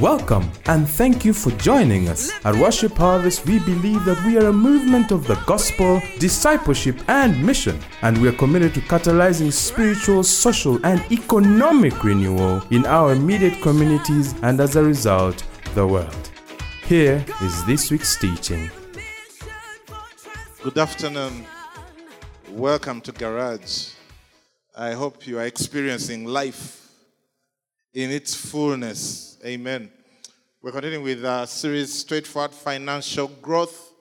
Welcome and thank you for joining us. At Worship Harvest, we believe that we are a movement of the gospel, discipleship, and mission, and we are committed to catalyzing spiritual, social, and economic renewal in our immediate communities and as a result, the world. Here is this week's teaching. Good afternoon. Welcome to Garage. I hope you are experiencing life in its fullness. Amen. We're continuing with a series Straightforward Financial Growth,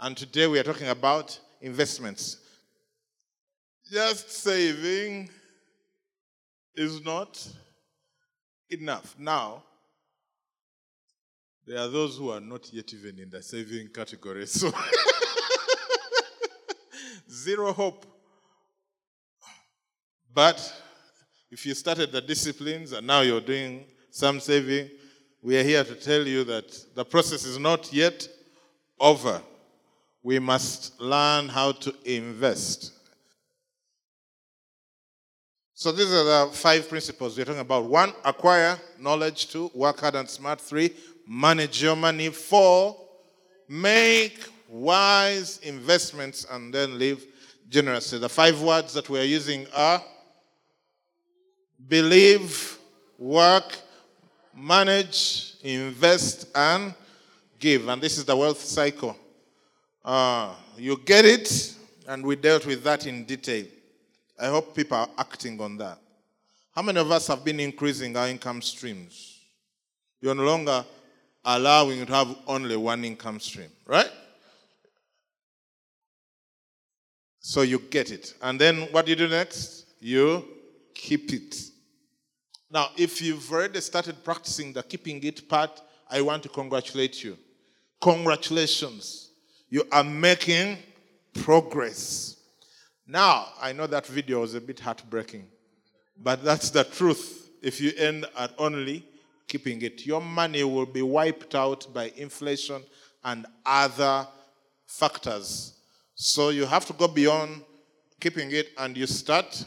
and today we are talking about investments. Just saving is not enough. Now, there are those who are not yet even in the saving category. So, zero hope. But if you started the disciplines and now you're doing some saving, we are here to tell you that the process is not yet over. We must learn how to invest. So these are the five principles we're talking about. One, acquire knowledge. Two, work hard and smart. Three, manage your money. Four, make wise investments and then live generously. The five words that we are using are believe, work, manage, invest, and give. And this is the wealth cycle. Uh, you get it, and we dealt with that in detail. I hope people are acting on that. How many of us have been increasing our income streams? You're no longer allowing to have only one income stream, right? So you get it. And then what do you do next? You keep it. Now, if you've already started practicing the keeping it part, I want to congratulate you. Congratulations. You are making progress. Now, I know that video was a bit heartbreaking, but that's the truth. If you end at only keeping it, your money will be wiped out by inflation and other factors. So you have to go beyond keeping it and you start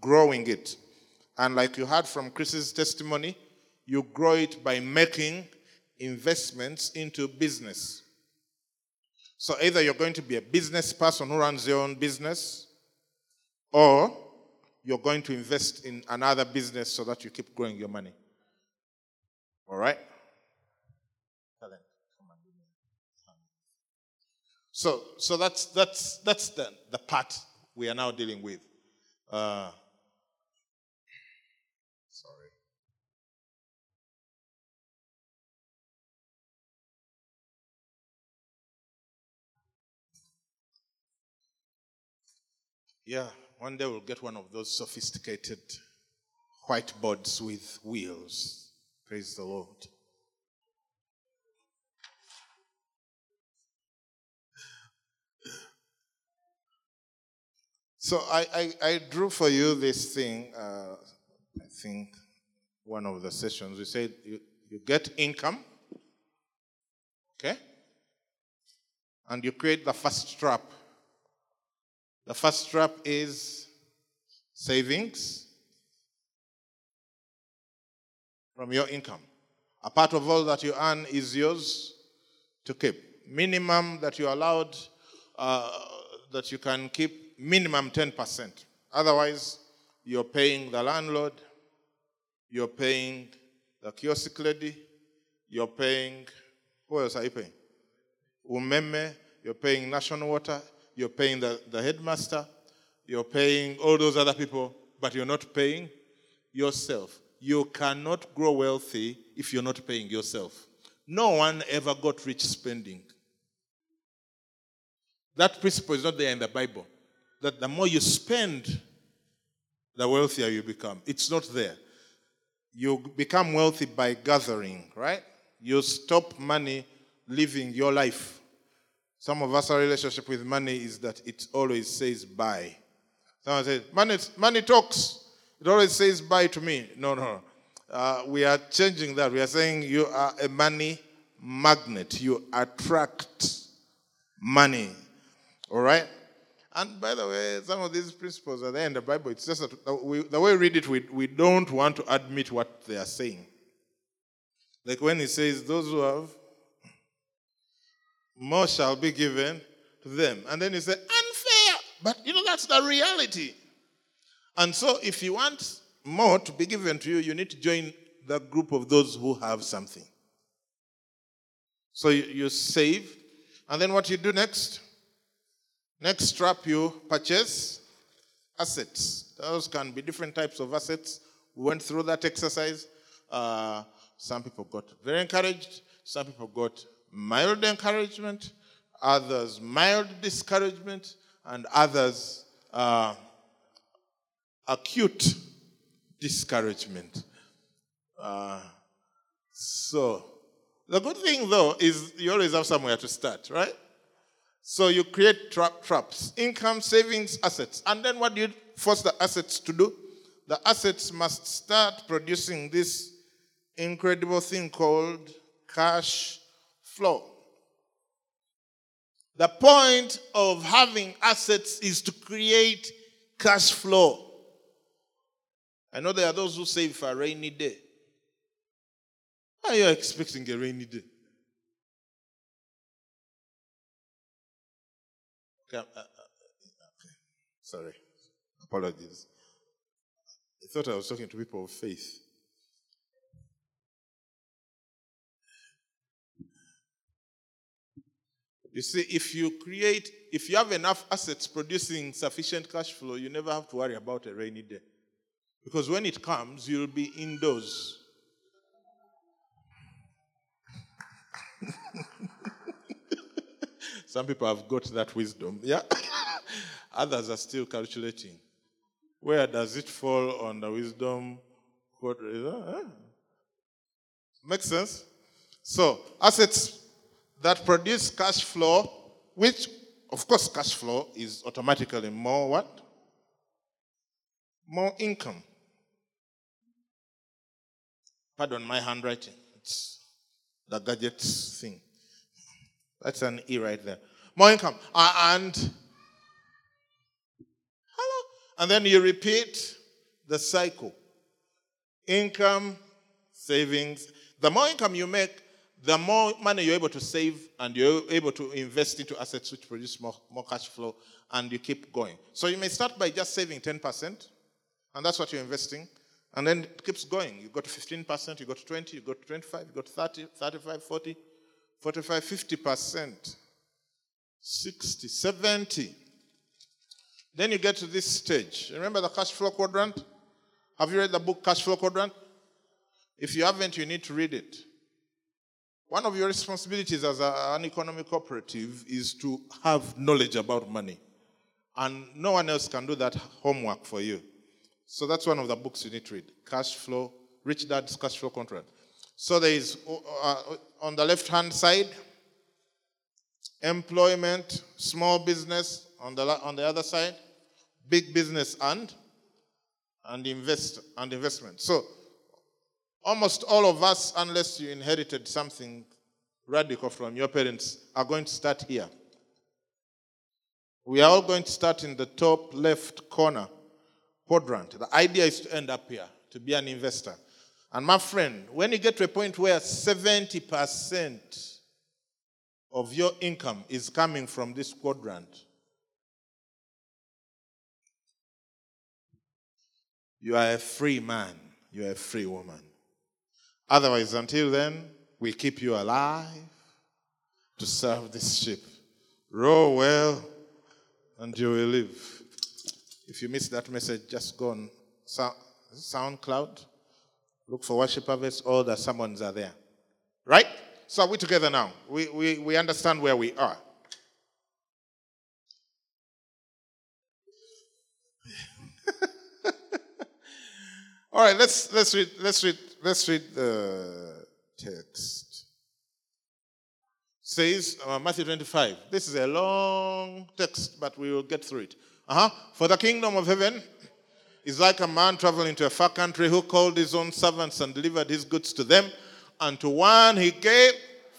growing it. And like you heard from Chris's testimony, you grow it by making investments into business. So either you're going to be a business person who runs your own business, or you're going to invest in another business so that you keep growing your money. All right? So, so that's, that's, that's the, the part we are now dealing with. Uh, Yeah, one day we'll get one of those sophisticated whiteboards with wheels. Praise the Lord. So I, I, I, drew for you this thing, uh, I think one of the sessions. We said you, you get income, okay? And you create the first trap. The first trap is savings from your income. A part of all that you earn is yours to keep. Minimum that you're allowed, uh, that you can keep minimum 10%. Otherwise, you're paying the landlord, you're paying the kiosk lady, you're paying, who else are you paying? Umeme, you're paying national water, you're paying the, the headmaster, you're paying all those other people, but you're not paying yourself. You cannot grow wealthy if you're not paying yourself. No one ever got rich spending. That principle is not there in the Bible that the more you spend, the wealthier you become. It's not there. You become wealthy by gathering, right? You stop money living your life. Some of us, our relationship with money is that it always says buy. Someone says, money, money talks. It always says buy to me. No, no. Uh, we are changing that. We are saying you are a money magnet. You attract money. All right? And by the way, some of these principles are there in the Bible. It's just that we, the way we read it, we, we don't want to admit what they are saying. Like when he says, Those who have, more shall be given to them. And then you say, Unfair. But you know, that's the reality. And so if you want more to be given to you, you need to join the group of those who have something. So you, you save. And then what you do next? Next trap, you purchase assets. Those can be different types of assets. We went through that exercise. Uh, some people got very encouraged, some people got mild encouragement, others mild discouragement, and others uh, acute discouragement. Uh, so, the good thing though is you always have somewhere to start, right? So you create trap traps, income, savings, assets. And then what do you force the assets to do? The assets must start producing this incredible thing called cash flow. The point of having assets is to create cash flow. I know there are those who save for a rainy day. Why Are you expecting a rainy day? Okay, uh, uh, okay. Sorry. Apologies. I thought I was talking to people of faith. You see, if you create, if you have enough assets producing sufficient cash flow, you never have to worry about a rainy day. Because when it comes, you'll be indoors. Some people have got that wisdom, yeah? Others are still calculating. Where does it fall on the wisdom? Makes sense? So, assets that produce cash flow, which, of course, cash flow is automatically more what? More income. Pardon my handwriting. It's the gadgets thing. That's an E right there. More income. Uh, and hello. And then you repeat the cycle. Income, savings. The more income you make, the more money you're able to save and you're able to invest into assets which produce more, more cash flow and you keep going. So you may start by just saving 10%, and that's what you're investing. And then it keeps going. You got 15%, you got 20, you got 25, you got 30, 35, 40, 45, 50%, 60, 70. Then you get to this stage. Remember the cash flow quadrant? Have you read the book Cash Flow Quadrant? If you haven't, you need to read it. One of your responsibilities as a, an economic cooperative is to have knowledge about money. And no one else can do that homework for you. So that's one of the books you need to read Cash Flow, Rich Dad's Cash Flow Quadrant. So there is uh, on the left hand side, employment, small business. On the, on the other side, big business and and invest and investment. So almost all of us, unless you inherited something radical from your parents, are going to start here. We are all going to start in the top left corner quadrant. The idea is to end up here, to be an investor. And my friend, when you get to a point where 70% of your income is coming from this quadrant, you are a free man, you are a free woman. Otherwise, until then, we keep you alive to serve this ship. Row well, and you will live. If you miss that message, just go on SoundCloud, look for Worship Harvest, all the sermons are there. Right? So are we together now? We, we, we understand where we are. all right, let's let's read let's read let's read the text. Says uh, Matthew 25. This is a long text, but we will get through it. Uh-huh. For the kingdom of heaven is like a man traveling to a far country who called his own servants and delivered his goods to them. And to one he gave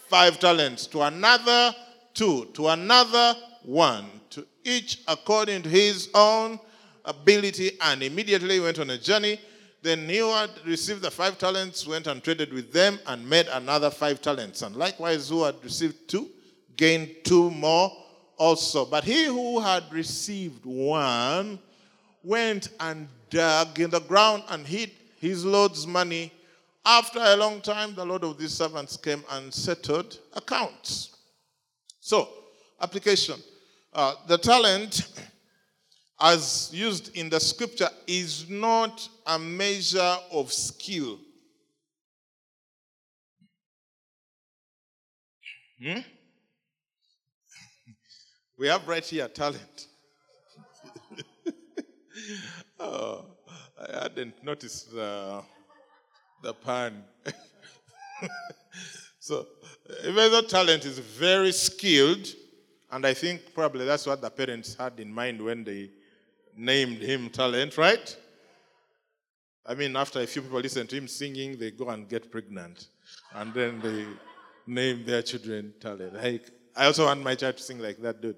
five talents, to another two, to another one, to each according to his own ability. And immediately went on a journey. Then he who had received the five talents went and traded with them and made another five talents. And likewise, who had received two gained two more also. But he who had received one went and dug in the ground and hid his Lord's money. After a long time, the Lord of these servants came and settled accounts. So, application. Uh, the talent, as used in the scripture, is not a measure of skill. Hmm? We have right here talent. oh, I hadn't noticed the, the pan. so, even though talent is very skilled, and I think probably that's what the parents had in mind when they named him talent, right? I mean, after a few people listen to him singing, they go and get pregnant. And then they name their children talent. Like, I also want my child to sing like that dude.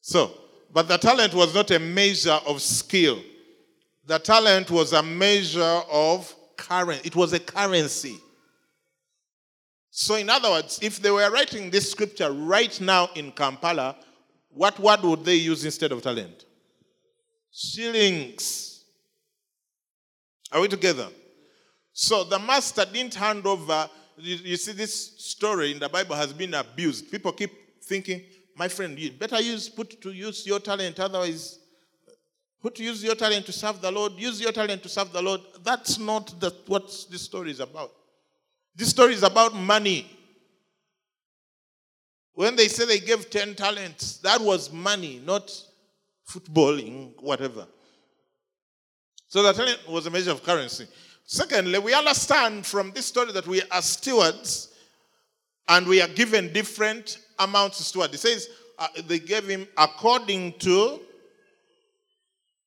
So, but the talent was not a measure of skill. The talent was a measure of currency. It was a currency. So, in other words, if they were writing this scripture right now in Kampala, what word would they use instead of talent? Shillings. Are we together? So the master didn't hand over. You, you see, this story in the Bible has been abused. People keep thinking my friend, you better use put to use your talent, otherwise put to use your talent to serve the Lord, use your talent to serve the Lord. That's not the, what this story is about. This story is about money. When they say they gave 10 talents, that was money, not footballing, whatever. So the talent was a measure of currency. Secondly, we understand from this story that we are stewards and we are given different amounts to steward. It says uh, they gave him according to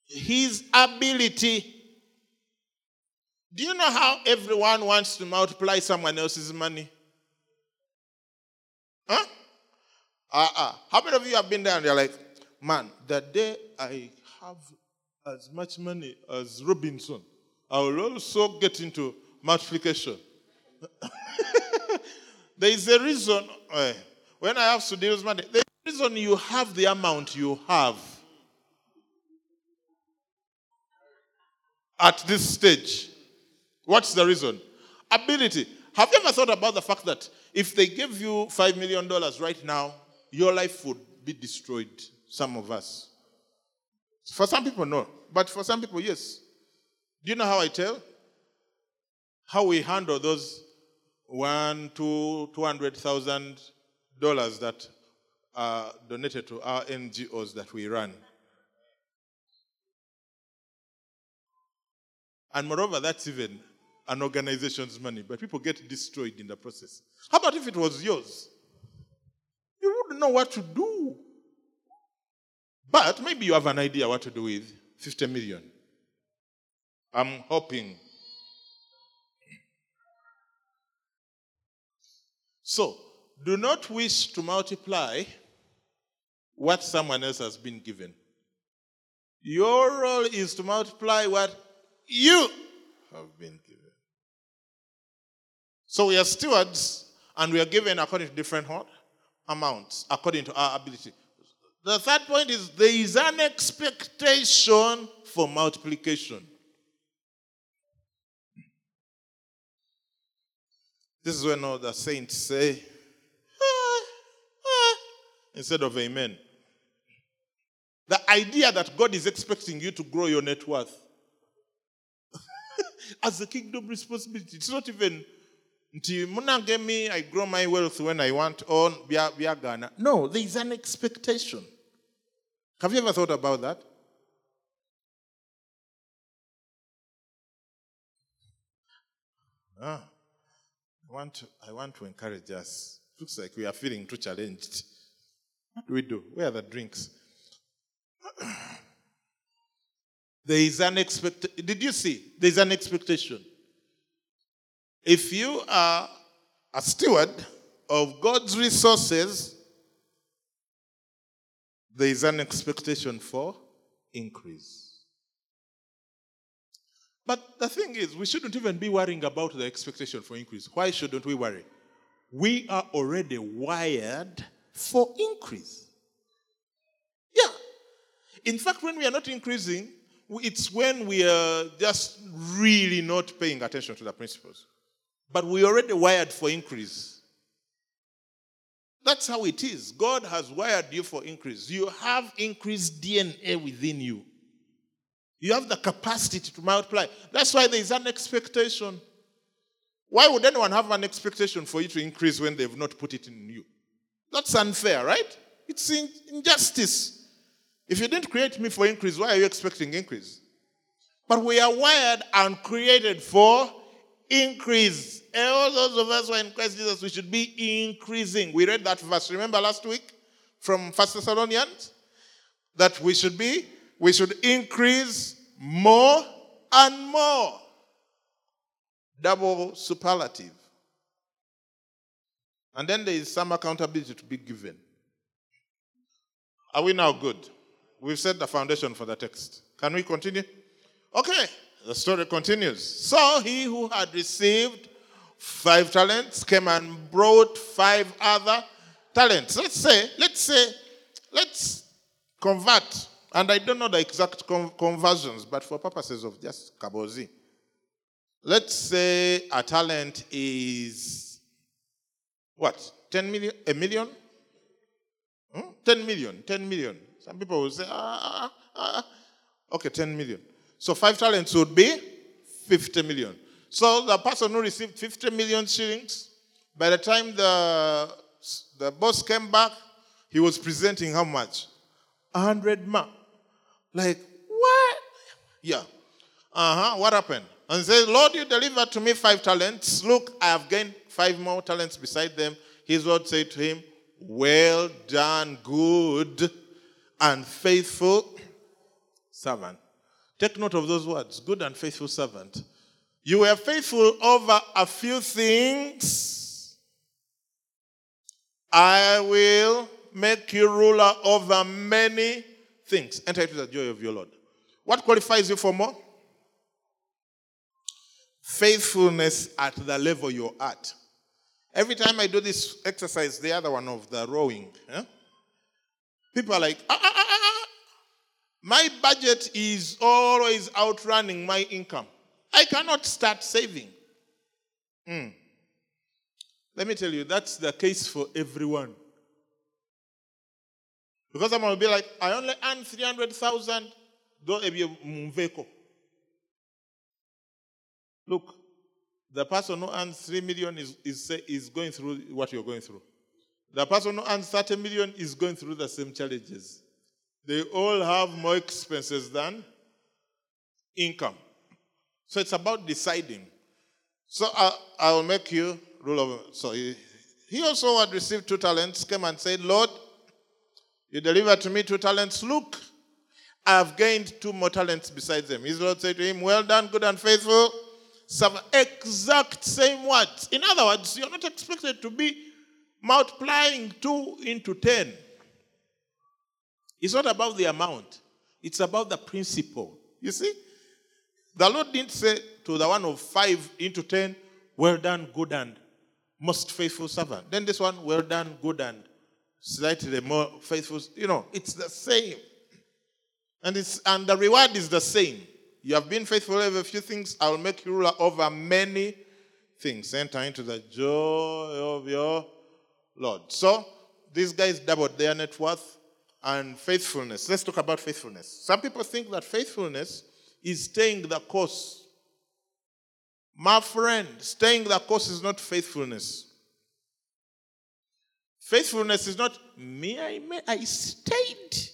his ability. Do you know how everyone wants to multiply someone else's money? Huh? Uh-uh. How many of you have been there and you're like, man, the day I have as much money as Robinson, I will also get into multiplication. there is a reason. Uh, when I have Sudhir's money, the reason you have the amount you have at this stage. What's the reason? Ability. Have you ever thought about the fact that if they gave you $5 million right now, your life would be destroyed? Some of us. For some people, no. But for some people, yes. Do you know how I tell? How we handle those one, two, two hundred thousand dollars that are donated to our NGOs that we run. And moreover, that's even an organization's money, but people get destroyed in the process. How about if it was yours? You wouldn't know what to do. But maybe you have an idea what to do with 50 million. I'm hoping. So, do not wish to multiply what someone else has been given. Your role is to multiply what you have been given. So we are stewards and we are given according to different amounts, according to our ability. The third point is there is an expectation for multiplication. This is when all the saints say, ah, ah, instead of amen. The idea that God is expecting you to grow your net worth as a kingdom responsibility, it's not even until me, I grow my wealth when I want on Ghana. No, there is an expectation. Have you ever thought about that? Ah, I want to, I want to encourage us. Looks like we are feeling too challenged. What do we do? Where are the drinks? there is an expectation. Did you see? There is an expectation. If you are a steward of God's resources, there is an expectation for increase. But the thing is, we shouldn't even be worrying about the expectation for increase. Why shouldn't we worry? We are already wired for increase. Yeah. In fact, when we are not increasing, it's when we are just really not paying attention to the principles. But we already wired for increase. That's how it is. God has wired you for increase. You have increased DNA within you. You have the capacity to multiply. That's why there is an expectation. Why would anyone have an expectation for you to increase when they've not put it in you? That's unfair, right? It's injustice. If you didn't create me for increase, why are you expecting increase? But we are wired and created for increase. All those of us who are in Christ Jesus, we should be increasing. We read that verse. Remember last week from First Thessalonians? That we should be, we should increase more and more. Double superlative. And then there is some accountability to be given. Are we now good? We've set the foundation for the text. Can we continue? Okay, the story continues. So he who had received five talents came and brought five other talents. Let's say, let's say, let's convert. And I don't know the exact conversions, but for purposes of just kabozi, let's say a talent is what? 10 million? A million? Hmm? 10 million. 10 million. Some people will say, ah, ah, ah, ah. okay, 10 million. So five talents would be 50 million. So the person who received 50 million shillings, by the time the, the boss came back, he was presenting how much? 100 ma. Like, what? Yeah. Uh huh. What happened? And said, Lord, you delivered to me five talents. Look, I have gained five more talents beside them. His Lord said to him, Well done, good and faithful servant. Take note of those words good and faithful servant. You were faithful over a few things. I will make you ruler over many things. Enter into the joy of your Lord. What qualifies you for more? Faithfulness at the level you're at. Every time I do this exercise, the other one of the rowing, yeah? people are like, ah, ah, ah, ah, ah. My budget is always outrunning my income. I cannot start saving. Mm. Let me tell you, that's the case for everyone. Because I'm going to be like, I only earn 300,000. Look, the person who earns 3 million is, is, is going through what you're going through. The person who earns 30 million is going through the same challenges. They all have more expenses than income. So it's about deciding. So uh, I, I will make you rule over. So he, he also had received two talents, came and said, Lord, you delivered to me two talents. Look, I have gained two more talents besides them. His Lord said to him, Well done, good and faithful Some Exact same words. In other words, you're not expected to be multiplying 2 into 10. It's not about the amount, it's about the principle. You see? The Lord didn't say to the one of 5 into 10, Well done, good and most faithful servant. Then this one, Well done, good and slightly more faithful. You know, it's the same. And, it's, and the reward is the same. You have been faithful over a few things, I will make you ruler over many things. Enter into the joy of your Lord. So, these guys doubled their net worth and faithfulness. Let's talk about faithfulness. Some people think that faithfulness is staying the course. My friend, staying the course is not faithfulness. Faithfulness is not me, I, I stayed.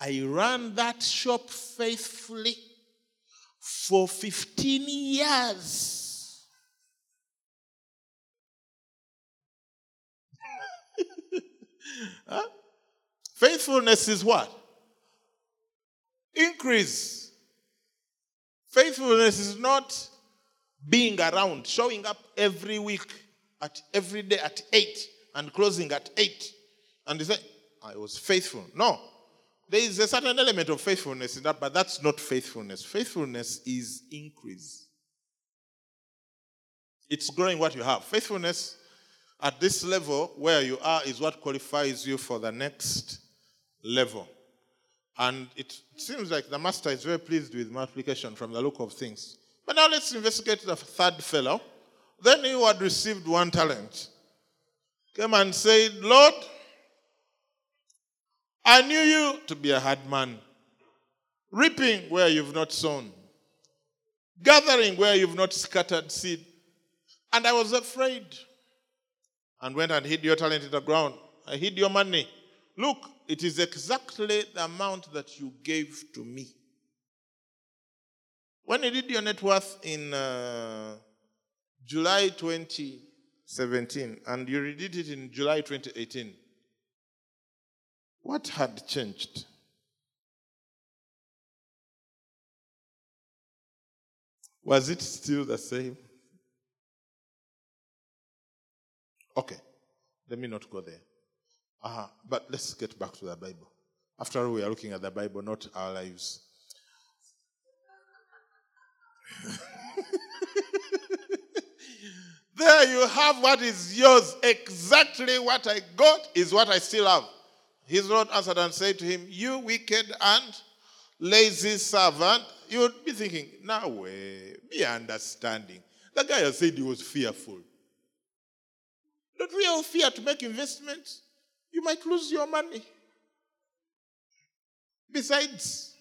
I ran that shop faithfully for 15 years. huh? Faithfulness is what? Increase. Faithfulness is not being around, showing up every week, at every day at 8 and closing at 8. And they say, I was faithful. No. there is a certain element of faithfulness in that, but that's not faithfulness. Faithfulness is increase. It's growing what you have. Faithfulness at this level where you are is what qualifies you for the next level. And it seems like the master is very pleased with multiplication from the look of things. But now let's investigate the third fellow. Then he who had received one talent came and said, Lord, I knew you to be a hard man, reaping where you've not sown, gathering where you've not scattered seed. And I was afraid and went and hid your talent in the ground. I hid your money. Look, it is exactly the amount that you gave to me. When you did your net worth in uh, July 2017 and you redid it in July 2018, what had changed? Was it still the same? Okay, let me not go there. Uh-huh. But let's get back to the Bible. After all, we are looking at the Bible, not our lives. there you have what is yours. Exactly what I got is what I still have. His Lord answered and said to him, You wicked and lazy servant. You would be thinking, now, way, be understanding. The guy has said he was fearful. Don't we all fear to make investments? You might lose your money. Besides,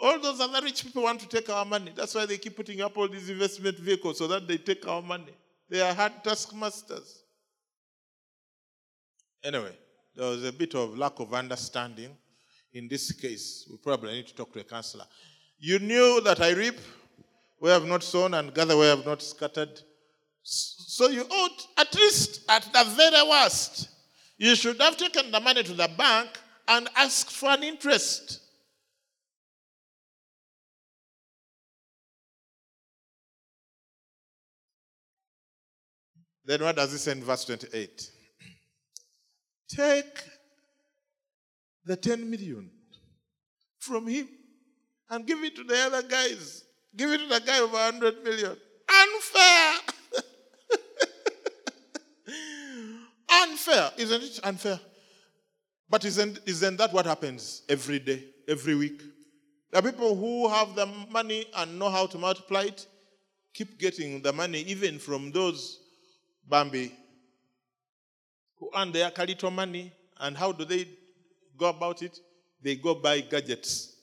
all those other rich people want to take our money. That's why they keep putting up all these investment vehicles so that they take our money. They are hard taskmasters. Anyway, there was a bit of lack of understanding in this case. We probably need to talk to a counselor. You knew that I reap where I have not sown and gather where I have not scattered. So you ought, at least at the very worst, you should have taken the money to the bank and asked for an interest. Then what does it say in verse 28? Take the 10 million from him and give it to the other guys. Give it to the guy over 100 million. Unfair! Unfair, isn't it? Unfair. But isn't, isn't that what happens every day, every week? The people who have the money and know how to multiply it keep getting the money even from those Bambi who earn their little money. And how do they go about it? They go buy gadgets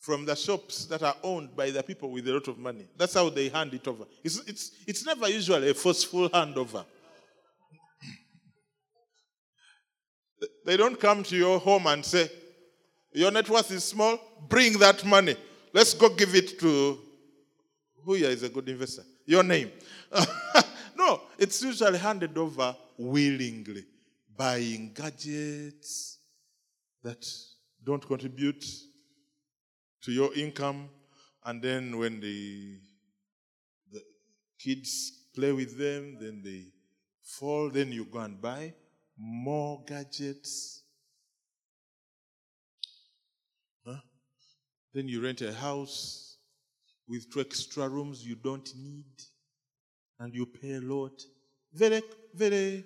from the shops that are owned by the people with a lot of money. That's how they hand it over. It's, it's, it's never usually a forceful handover. They don't come to your home and say, Your net worth is small, bring that money. Let's go give it to who here is a good investor? Your name. no, it's usually handed over willingly, buying gadgets that don't contribute to your income. And then when the, the kids play with them, then they fall, then you go and buy more gadgets. Huh? Then you rent a house with two extra rooms you don't need, and you pay a lot. Very, very,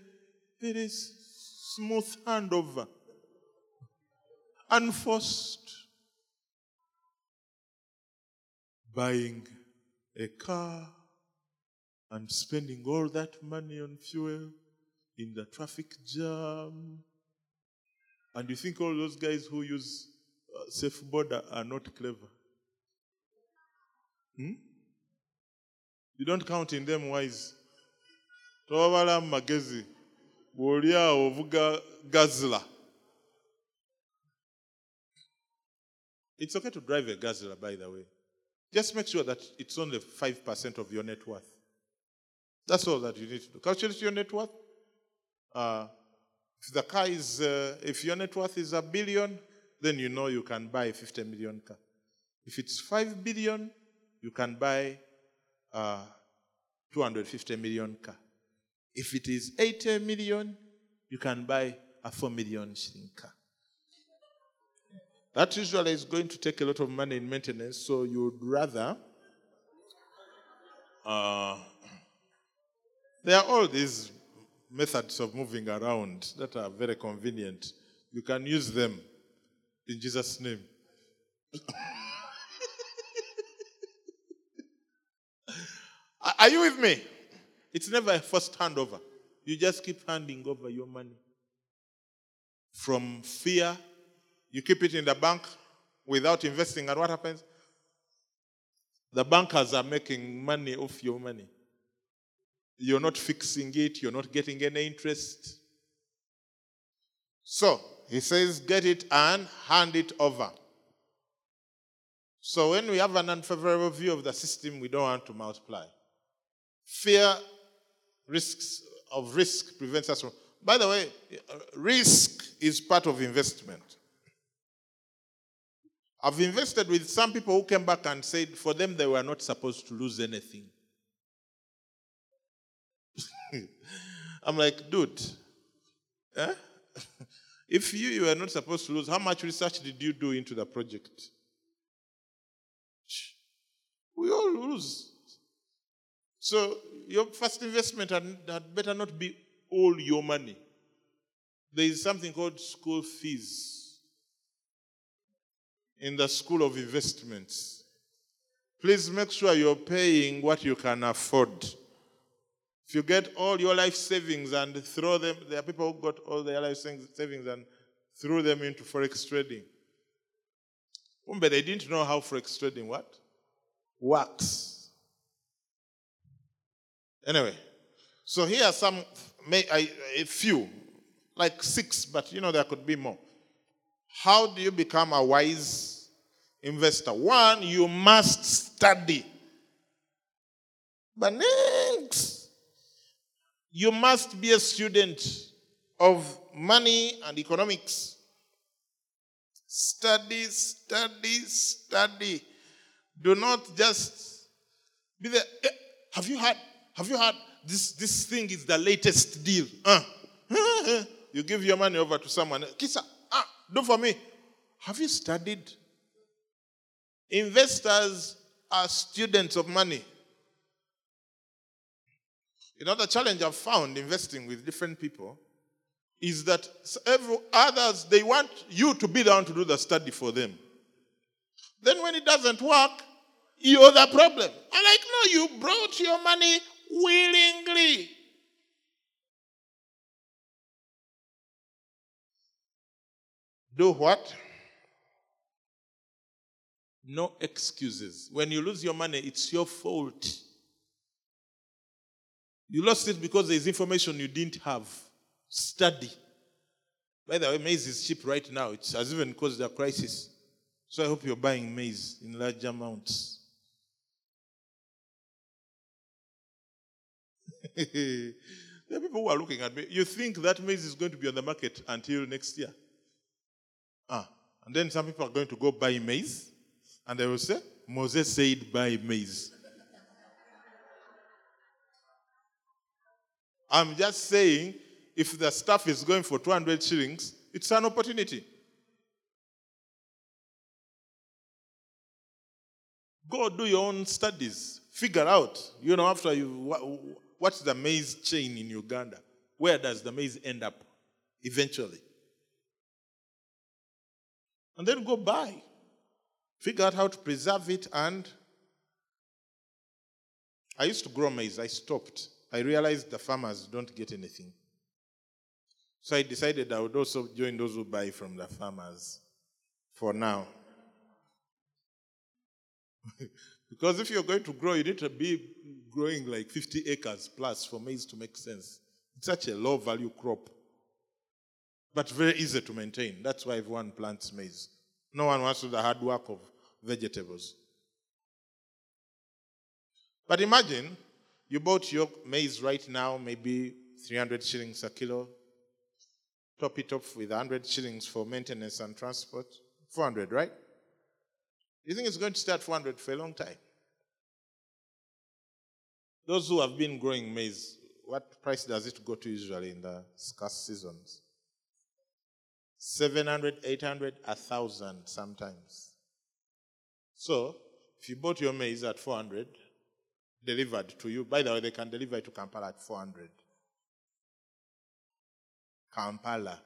very smooth handover. Unforced. Buying a car and spending all that money on fuel in the traffic jam. And you think all those guys who use uh, SafeBoda are not clever? Hmm? You don't count in them wise. tobabala magezi bw'oli ovuga gazla it's okay to drive a gazla by the way just make sure that it's only 5% of your net worth that's all that you need to do calculate your net worth uh, if the car is, uh, if your net worth is a billion, then you know you can buy a 50 million car. If it's 5 billion, you can buy a 250 million car. If it is 80 million, you can buy a 4 million shilling car. That usually is going to take a lot of money in maintenance, so you would rather. Uh, there are all these methods of moving around that are very convenient. You can use them in Jesus' name. are you with me? It's never a first handover. You just keep handing over your money. From fear you keep it in the bank without investing, and what happens? The bankers are making money off your money. You're not fixing it, you're not getting any interest. So, he says, get it and hand it over. So, when we have an unfavorable view of the system, we don't want to multiply. Fear risks of risk prevents us from. By the way, risk is part of investment. I've invested with some people who came back and said for them they were not supposed to lose anything. I'm like, dude, eh? if you, you were not supposed to lose, how much research did you do into the project? We all lose. So your first investment had, had better not be all your money. There is something called school fees in the school of investments. Please make sure you're paying what you can afford. If you get all your life savings and throw them, there are people who got all their life savings and threw them into forex trading. But they didn't know how forex trading what works. Anyway, so here are some, a few, like six, but you know there could be more. How do you become a wise investor? One, you must study. But you must be a student of money and economics. Study, study, study. Do not just be there. Eh, have you heard? Have you heard? This, this thing is the latest deal. Uh. you give your money over to someone. Kisa, do for me. Have you studied? Investors are students of money. Another challenge I've found investing with different people is that every, others they want you to be the one to do the study for them. Then when it doesn't work, you're the problem. I'm like, no, you brought your money willingly. Do what? No excuses. When you lose your money, it's your fault. You lost it because there's information you didn't have. Study. By the way, maize is cheap right now. It has even caused a crisis. So I hope you're buying maize in large amounts. there are people who are looking at me. You think that maize is going to be on the market until next year? Ah, and then some people are going to go buy maize, and they will say, Moses said buy maize. I'm just saying, if the stuff is going for 200 shillings, it's an opportunity. Go do your own studies. Figure out, you know, after you, what's the maize chain in Uganda? Where does the maize end up eventually? and then go buy. Figure out how to preserve it and I used to grow maize. I stopped. I realized the farmers don't get anything. So I decided I would also join those who buy from the farmers for now. because if you're going to grow, you need to be growing like 50 acres plus for maize to make sense. It's such a low value crop but very easy to maintain. That's why everyone plants maize. No one wants to do the hard work of vegetables. But imagine you bought your maize right now, maybe 300 shillings a kilo. Top it off with 100 shillings for maintenance and transport. 400, right? You think it's going to stay at 400 for a long time? Those who have been growing maize, what price does it go to usually in the scarce seasons? 700, 800, 1,000 sometimes. So, if you bought your maize at 400, delivered to you, by the way, they can deliver it to Kampala at 400. Kampala.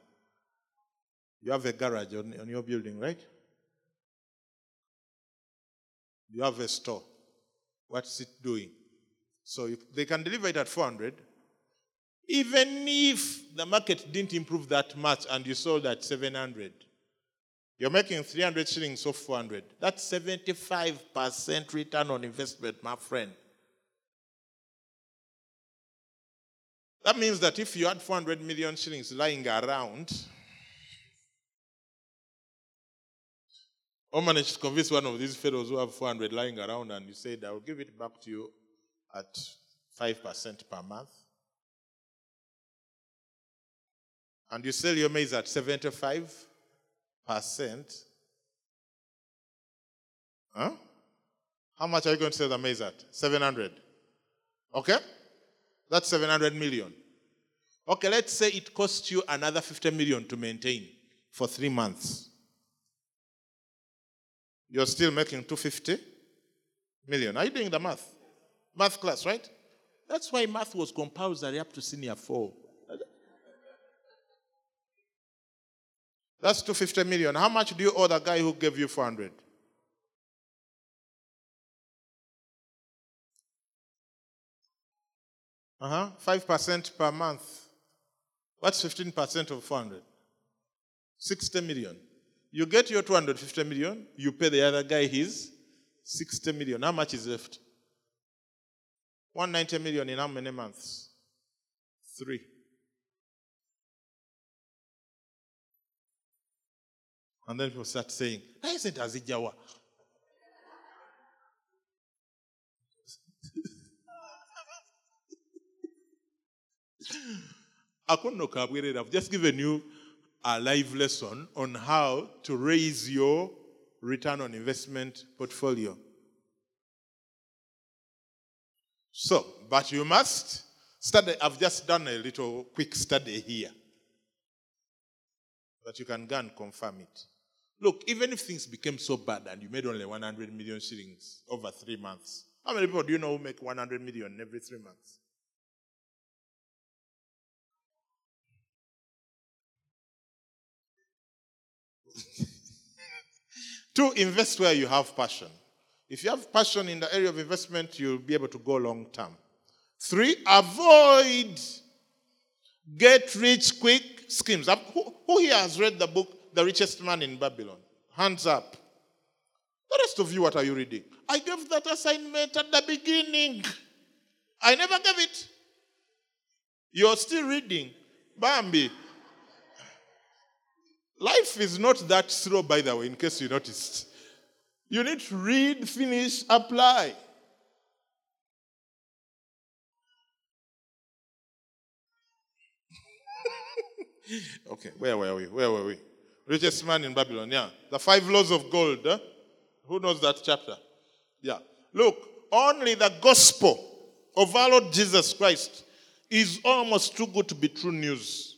You have a garage on, on your building, right? You have a store. What's it doing? So if they can deliver it at 400. Even if the market didn't improve that much and you sold at 700, you're making 300 shillings off 400. That's 75% return on investment, my friend. That means that if you had 400 million shillings lying around, oh or managed to convince one of these fellows who have 400 lying around and you said, I will give it back to you at 5% per month. And you sell your maize at 75%. Huh? How much are you going to sell the maize at? 700. Okay? That's 700 million. Okay, let's say it costs you another 50 million to maintain for three months. You're still making 250 million. Are you doing the math? Math class, right? That's why math was compulsory up to senior four. That's 250 million. How much do you owe the guy who gave you 400? Uh huh. 5% per month. What's 15% of 400? 60 million. You get your 250 million, you pay the other guy his 60 million. How much is left? 190 million in how many months? Three. And then people start saying, Why isn't Azijawa? I've just given you a live lesson on how to raise your return on investment portfolio. So, but you must study. I've just done a little quick study here that you can go and confirm it. Look, even if things became so bad and you made only 100 million shillings over three months, how many people do you know who make 100 million every three months? Two, invest where you have passion. If you have passion in the area of investment, you'll be able to go long term. Three, avoid get rich quick schemes. Who, who here has read the book, The Richest Man in Babylon? Hands up. The rest of you, what are you reading? I gave that assignment at the beginning. I never gave it. You're still reading. Bambi. Life is not that slow, by the way, in case you noticed. You need to read, finish, apply. okay, where were we? Where were we? Richest man in Babylon, yeah. The five laws of gold. Huh? Who knows that chapter? Yeah. Look, only the gospel of our Lord Jesus Christ is almost too good to be true news.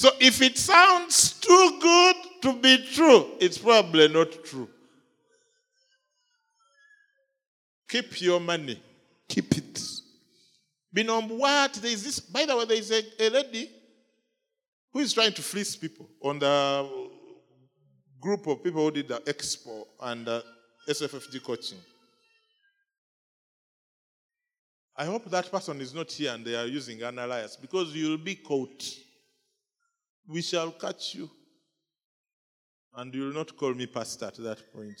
So if it sounds too good to be true, it's probably not true. Keep your money. Keep it. Binom, what? There is this. By the way, there is a, a lady who is trying to fleece people on the group of people who did the expo and uh, the SFFG coaching. I hope that person is not here and they are using an alias because you'll be caught. We shall catch you. And you will not call me pastor at that point.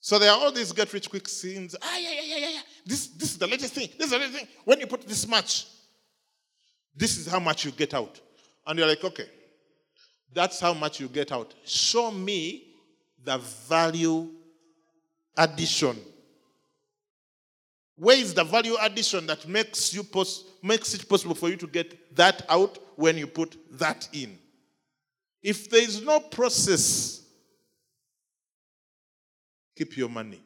So there are all these get rich quick scenes. Ah, yeah, yeah, yeah, yeah. This, this is the latest thing. This is the latest thing. When you put this much, this is how much you get out. And you're like, okay, that's how much you get out. Show me the value addition. Where is the value addition that makes you pos- makes it possible for you to get that out when you put that in? If there is no process Keep your money.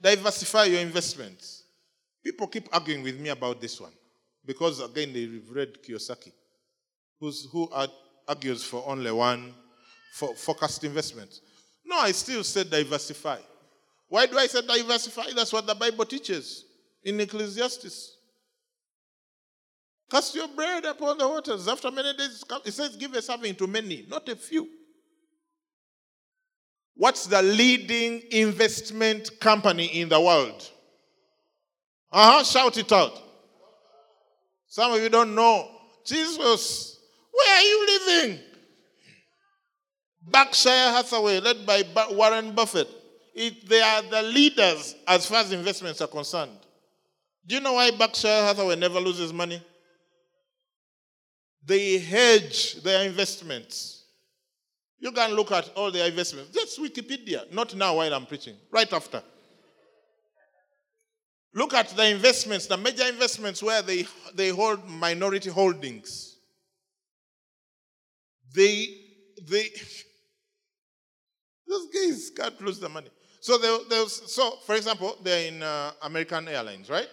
Diversify your investments. People keep arguing with me about this one because, again, they've read Kiyosaki, who argues for only one for focused investment. No, I still said diversify. Why do I say diversify? That's what the Bible teaches in Ecclesiastes. Cast your bread upon the waters. After many days, it says, give a serving to many, not a few. What's the leading investment company in the world? Uh huh. Shout it out. Some of you don't know. Jesus, where are you living? Berkshire Hathaway, led by Warren Buffett. It, they are the leaders as far as investments are concerned. Do you know why Berkshire Hathaway never loses money? They hedge their investments. You can look at all their investments. That's Wikipedia. Not now while I'm preaching, right after. Look at the investments, the major investments where they, they hold minority holdings. They, they, those guys can't lose the money. So, there, so for example, they're in uh, American Airlines, right?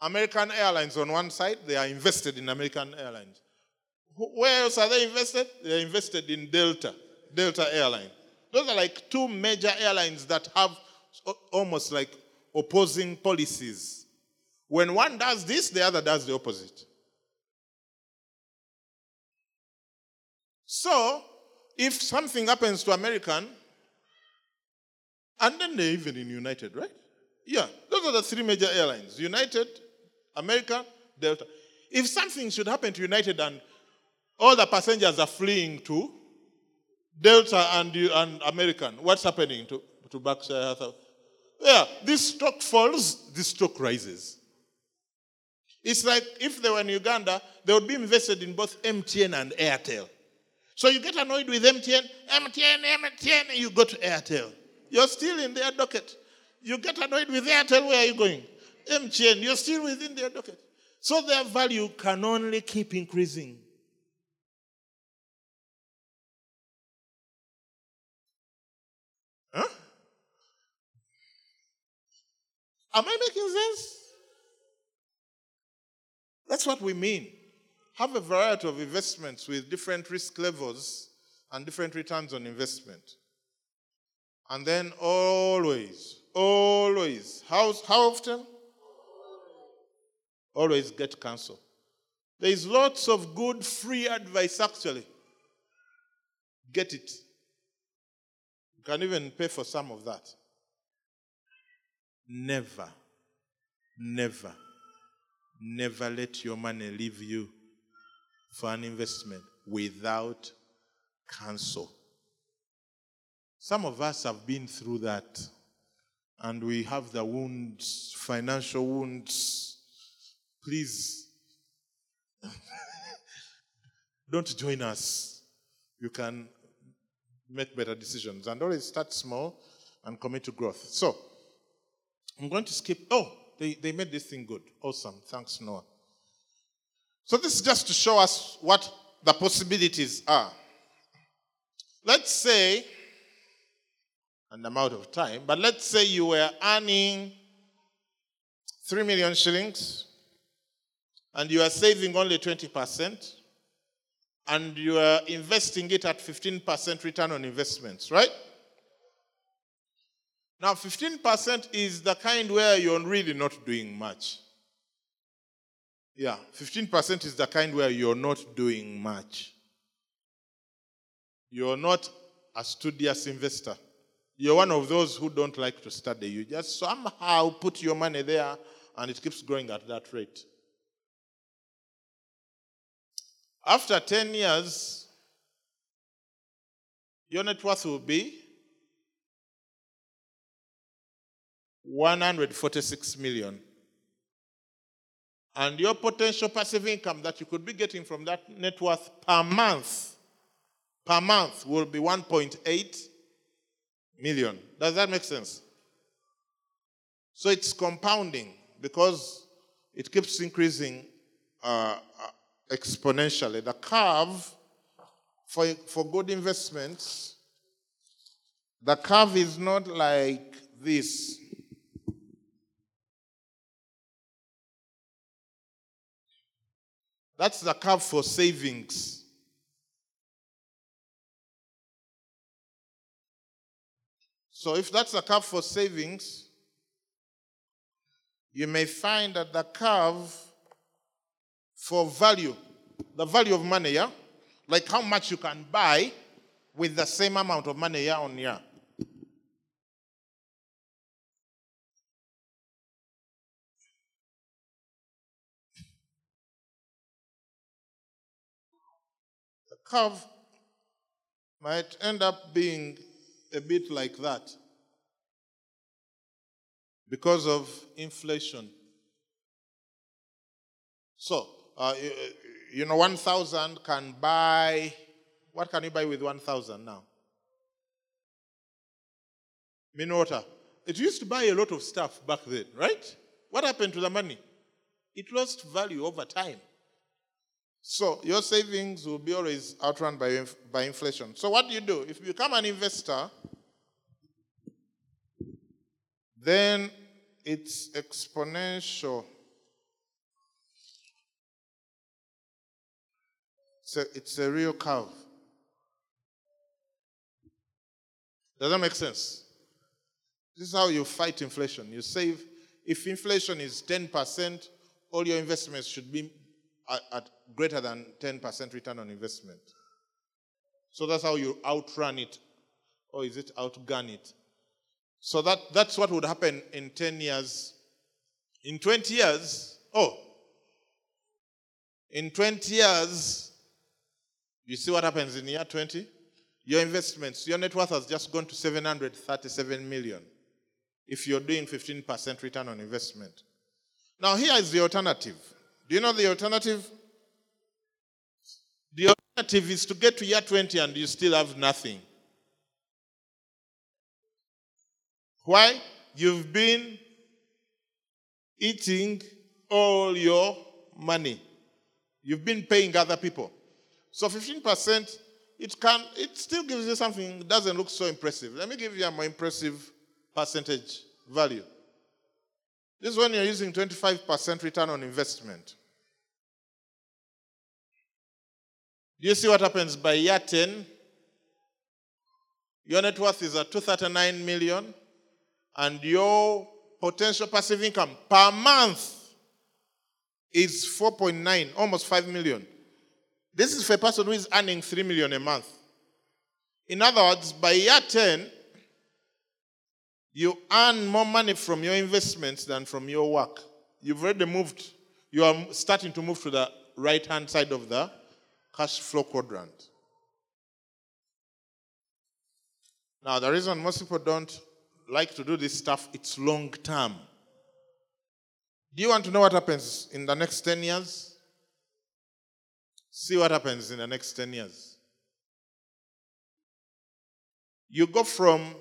American Airlines on one side, they are invested in American Airlines. Where else are they invested? They're invested in Delta, Delta Airline. Those are like two major airlines that have almost like opposing policies. When one does this, the other does the opposite. So, if something happens to American, and then they're even in United, right? Yeah, those are the three major airlines United, American, Delta. If something should happen to United and all the passengers are fleeing to Delta and, and American, what's happening to, to Berkshire Hathaway? Yeah, this stock falls, this stock rises. It's like if they were in Uganda, they would be invested in both MTN and Airtel. So you get annoyed with MTN, MTN, MTN, and you go to Airtel. You're still in their docket. You get annoyed with Airtel, where are you going? MTN, you're still within their docket. So their value can only keep increasing. Huh? Am I making sense? That's what we mean. Have a variety of investments with different risk levels and different returns on investment. And then always, always, how, how often? Always get counsel. There is lots of good free advice actually. Get it. You can even pay for some of that. Never, never, never let your money leave you for an investment without counsel. Some of us have been through that, and we have the wounds, financial wounds. Please don't join us. You can make better decisions and always start small and commit to growth. So, I'm going to skip. Oh, they, they made this thing good. Awesome. Thanks, Noah. So, this is just to show us what the possibilities are. Let's say and I'm of time, but let's say you were earning 3 million shillings and you are saving only 20% and you are investing it at 15% return on investments, right? Now, 15% is the kind where you're really not doing much. Yeah, 15% is the kind where you're not doing much. You're not a studious investor. You're one of those who don't like to study. You just somehow put your money there and it keeps growing at that rate. After 10 years, your net worth will be 146 million. And your potential passive income that you could be getting from that net worth per month, per month will be 1.8 million. Does that make sense? So it's compounding because it keeps increasing uh, uh, exponentially. The curve for, for good investments, the curve is not like this. That's the curve for savings. So if that's a curve for savings, you may find that the curve for value, the value of money, yeah? Like how much you can buy with the same amount of money year on year. The curve might end up being a bit like that because of inflation. So, uh, you, you know, 1,000 can buy, what can you buy with 1,000 now? Water. It used to buy a lot of stuff back then, right? What happened to the money? It lost value over time. So your savings will be always outrun by, by inflation. So what do you do? If you become an investor, then it's exponential. It's a, it's a real curve. Does that make sense? This is how you fight inflation. You save, if inflation is 10%, all your investments should be at, at greater than 10% return on investment. So that's how you outrun it. Or is it outgun it? So that, that's what would happen in 10 years. In 20 years, oh, in 20 years, you see what happens in year 20? Your investments, your net worth has just gone to 737 million if you're doing 15% return on investment. Now, here is the alternative. Do you know the alternative? The alternative is to get to year 20 and you still have nothing. Why? You've been eating all your money. You've been paying other people. So 15%, it can it still gives you something doesn't look so impressive. Let me give you a more impressive percentage value. This is when you're using 25% return on investment. Do you see what happens by year 10? Your net worth is at 239 million, and your potential passive income per month is 4.9, almost 5 million. This is for a person who is earning 3 million a month. In other words, by year 10, you earn more money from your investments than from your work. You've already moved, you are starting to move to the right hand side of the cash flow quadrant. Now, the reason most people don't like to do this stuff, it's long term. Do you want to know what happens in the next 10 years? See what happens in the next 10 years. You go from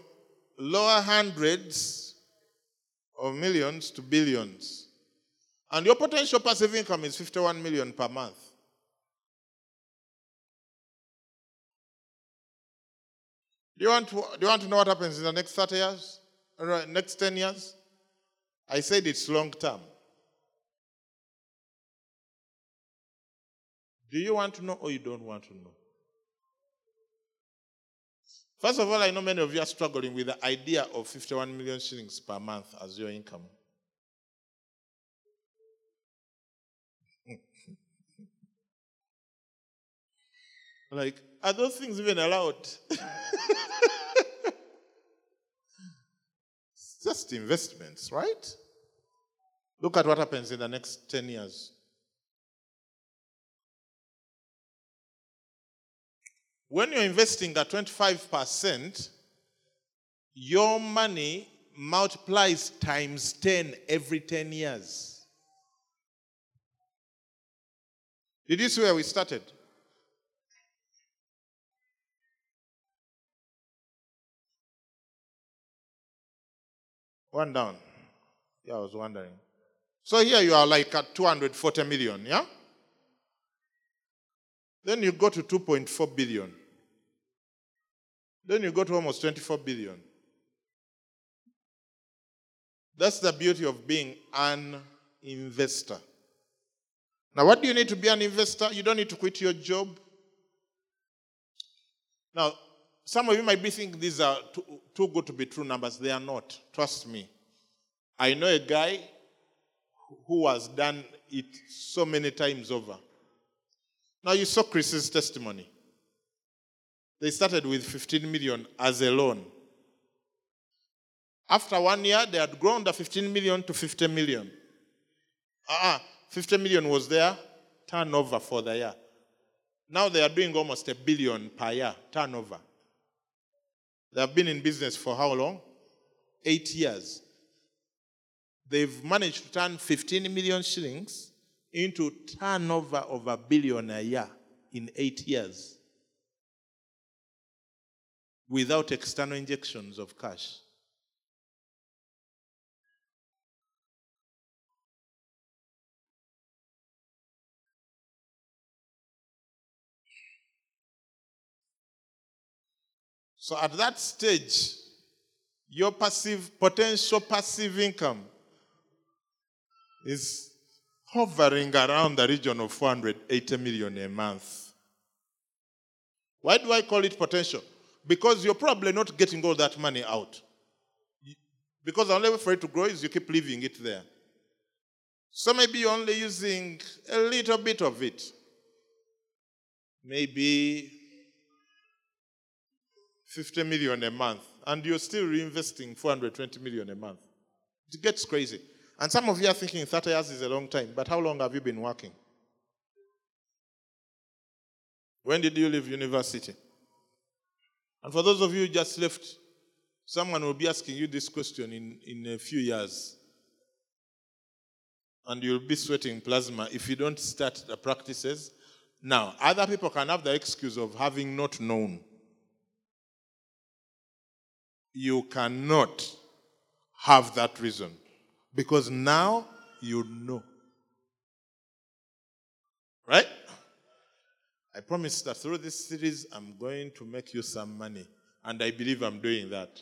lower hundreds of millions to billions. And your potential passive income is 51 million per month. Do you want to, do you want to know what happens in the next 30 years? Or next 10 years? I said it's long term. Do you want to know or you don't want to know? First of all, I know many of you are struggling with the idea of 51 million shillings per month as your income. like, are those things even allowed? it's just investments, right? Look at what happens in the next 10 years. When you're investing at 25%, your money multiplies times 10 every 10 years. Did you see where we started? One down. Yeah, I was wondering. So here you are like at 240 million, yeah? Then you go to 2.4 billion. Then you go to almost 24 billion. That's the beauty of being an investor. Now, what do you need to be an investor? You don't need to quit your job. Now, some of you might be thinking these are too, too good to be true numbers. They are not. Trust me. I know a guy who has done it so many times over. Now, you saw Chris's testimony. They started with 15 million as a loan. After one year, they had grown the 15 million to 50 million. Uh-uh, 50 million was their turnover for the year. Now they are doing almost a billion per year turnover. They have been in business for how long? Eight years. They've managed to turn 15 million shillings into turnover of a billion a year in eight years without external injections of cash. So at that stage, your passive, potential passive income is hovering around the region of 480 million a month. Why do I call it potential? Because you're probably not getting all that money out. Because the only way for it to grow is you keep leaving it there. So maybe you're only using a little bit of it. Maybe 50 million a month, and you're still reinvesting 420 million a month. It gets crazy. And some of you are thinking 30 years is a long time, but how long have you been working? When did you leave university? And for those of you who just left, someone will be asking you this question in, in a few years. And you'll be sweating plasma if you don't start the practices. Now, other people can have the excuse of having not known. You cannot have that reason because now you know. Right? I promise that through this series, I'm going to make you some money. And I believe I'm doing that.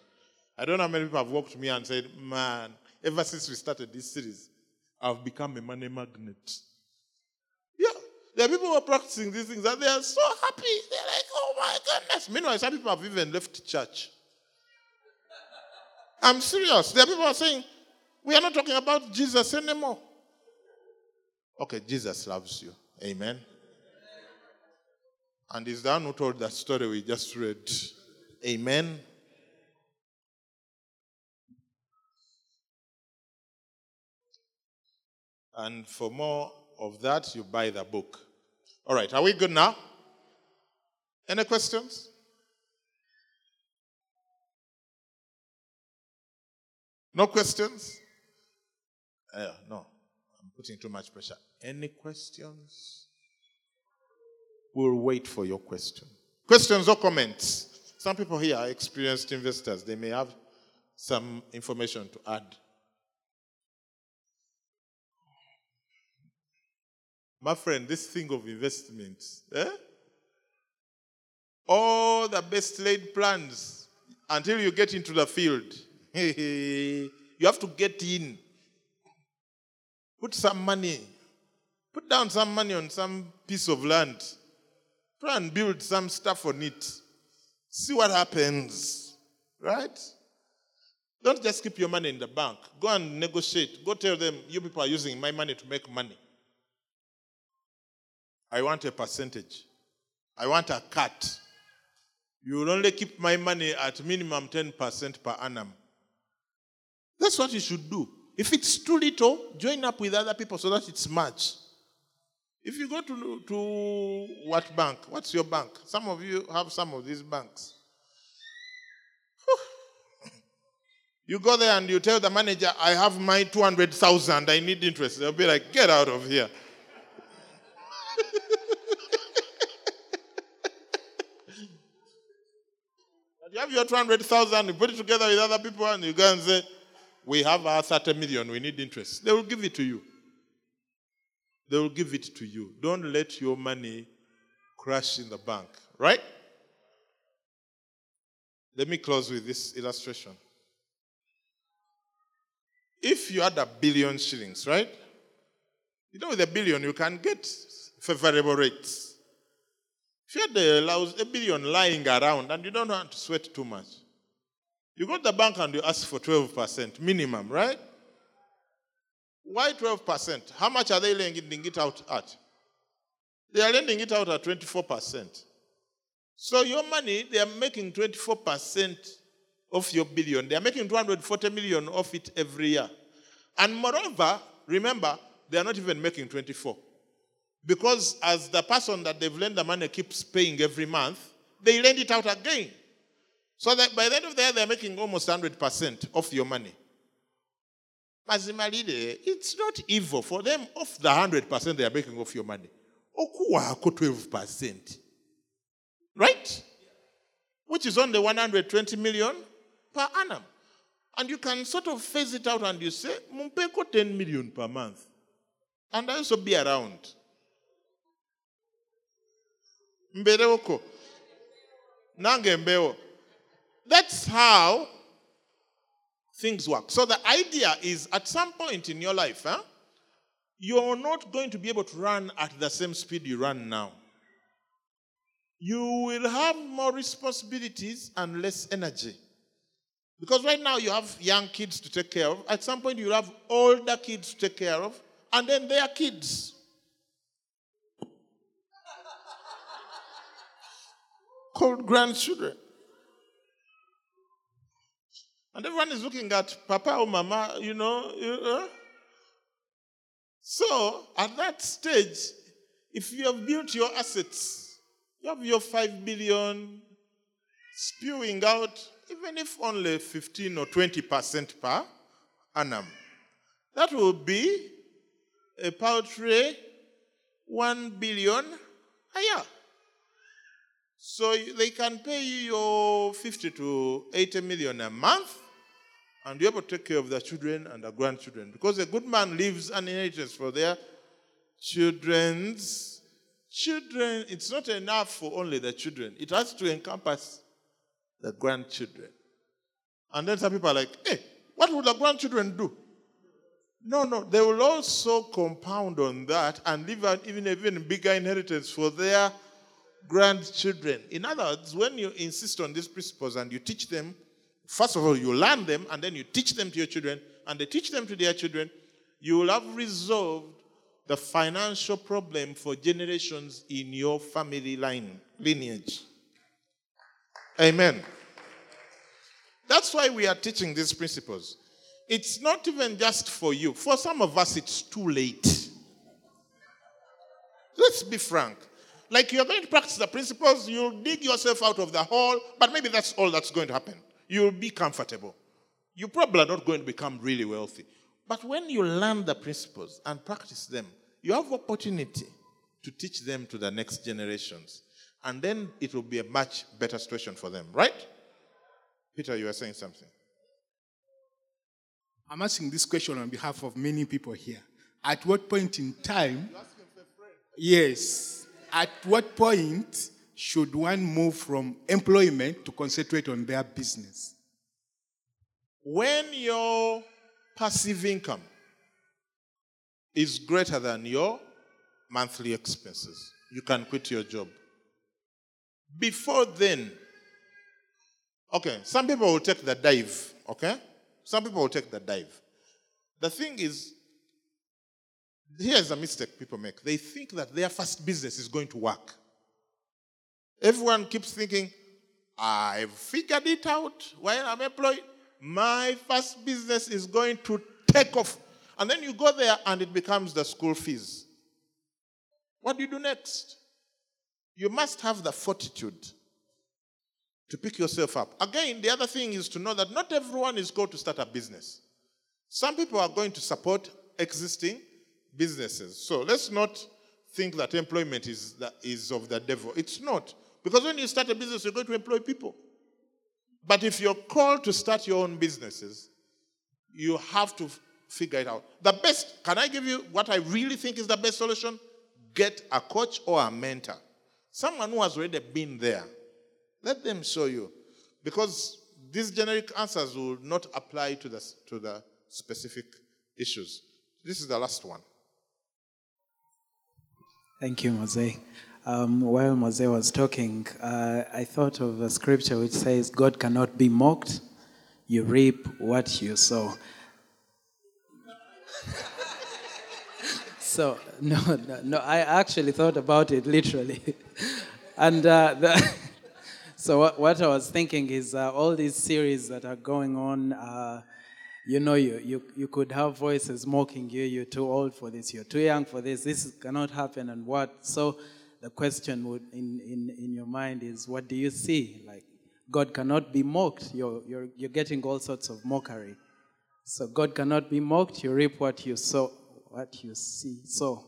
I don't know how many people have walked to me and said, Man, ever since we started this series, I've become a money magnet. Yeah, there are people who are practicing these things and they are so happy. They're like, Oh my goodness. Meanwhile, some people have even left church. I'm serious. There are people who are saying, We are not talking about Jesus anymore. Okay, Jesus loves you. Amen. And is one who told that story we just read. Amen. And for more of that, you buy the book. All right, are we good now? Any questions? No questions? Uh, no, I'm putting too much pressure. Any questions? We'll wait for your question. Questions or comments? Some people here are experienced investors. They may have some information to add. My friend, this thing of investments, eh? all the best laid plans until you get into the field. you have to get in. Put some money. Put down some money on some piece of land. Try and build some stuff on it. See what happens. Right? Don't just keep your money in the bank. Go and negotiate. Go tell them, you people are using my money to make money. I want a percentage. I want a cut. You will only keep my money at minimum 10% per annum. That's what you should do. If it's too little, join up with other people so that it's much. If you go to, to what bank? What's your bank? Some of you have some of these banks. You go there and you tell the manager, I have my 200,000, I need interest. They'll be like, get out of here. you have your 200,000, you put it together with other people, and you go and say, We have our 30 million, we need interest. They will give it to you. They will give it to you. Don't let your money crash in the bank, right? Let me close with this illustration. If you had a billion shillings, right? You know, with a billion, you can get favorable rates. If you had a, a billion lying around and you don't want to sweat too much, you go to the bank and you ask for 12% minimum, right? Why 12%? How much are they lending it out at? They are lending it out at 24%. So your money, they are making 24% of your billion. They are making 240 million of it every year. And moreover, remember, they are not even making 24. Because as the person that they've lent the money keeps paying every month, they lend it out again. So that by the end of the year, they're making almost 100% of your money. Mazimalide, it's not evil for them of the 100% they are making of your money. Okuwako 12%. Right? Which is only 120 million per annum. And you can sort of phase it out and you say, Mumpeko 10 million per month. And I also be around. Mberewoko. Nange mbeo. That's how things work. So the idea is at some point in your life, huh, you're not going to be able to run at the same speed you run now. You will have more responsibilities and less energy. Because right now you have young kids to take care of. At some point you'll have older kids to take care of, and then their kids. Called grandchildren. And everyone is looking at Papa or Mama, you know. You know? So, at that stage, if you have built your assets, you have your 5 billion spewing out, even if only 15 or 20% per annum, that will be a paltry 1 billion a year. So they can pay you your 50 to 80 million a month and you have to take care of their children and their grandchildren. Because a good man leaves an inheritance for their children's children. It's not enough for only the children, it has to encompass the grandchildren. And then some people are like, hey, what would the grandchildren do? No, no, they will also compound on that and leave an even, even bigger inheritance for their grandchildren. In other words, when you insist on these principles and you teach them First of all, you learn them and then you teach them to your children and they teach them to their children. You will have resolved the financial problem for generations in your family line, lineage. Amen. That's why we are teaching these principles. It's not even just for you. For some of us, it's too late. Let's be frank. Like you're going to practice the principles, you'll dig yourself out of the hole, but maybe that's all that's going to happen you'll be comfortable. You probably are not going to become really wealthy. But when you learn the principles and practice them, you have opportunity to teach them to the next generations. And then it will be a much better situation for them, right? Peter, you are saying something. I'm asking this question on behalf of many people here. At what point in time? Yes. At what point should one move from employment to concentrate on their business? When your passive income is greater than your monthly expenses, you can quit your job. Before then, okay, some people will take the dive, okay? Some people will take the dive. The thing is, here's a mistake people make. They think that their first business is going to work. Everyone keeps thinking, I've figured it out while I'm employed. My first business is going to take off. And then you go there and it becomes the school fees. What do you do next? You must have the fortitude to pick yourself up. Again, the other thing is to know that not everyone is going to start a business. Some people are going to support existing businesses. So let's not think that employment is, is of the devil. It's not. Because when you start a business, you're going to employ people. But if you're called to start your own businesses, you have to figure it out. The best, can I give you what I really think is the best solution? Get a coach or a mentor. Someone who has already been there. Let them show you. Because these generic answers will not apply to the, to the specific issues. This is the last one. Thank you, Mose. Um, while Mose was talking, uh, I thought of a scripture which says, God cannot be mocked. You reap what you sow. so, no, no, no, I actually thought about it literally. and uh, the so, what, what, I was thinking is uh, all these series that are going on uh, you know you, you, you could have voices mocking you you're too old for this you're too young for this this cannot happen and what so the question would in, in, in your mind is what do you see? Like god cannot be mocked. You're, you're, you're getting all sorts of mockery. So god cannot be mocked. You reap what you sow what you see so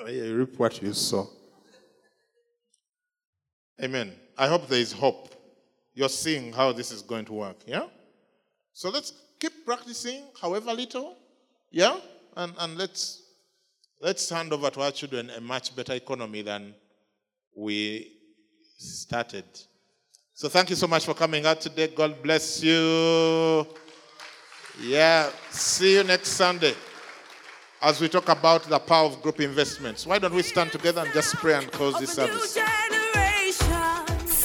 oh, yeah, you reap what you sow. Amen. I hope there is hope. You're seeing how this is going to work yeah? So let's keep practicing, however little, yeah, and, and let's let's hand over to our children a much better economy than we started. So thank you so much for coming out today. God bless you. Yeah, see you next Sunday as we talk about the power of group investments. Why don't we stand together and just pray and close this service?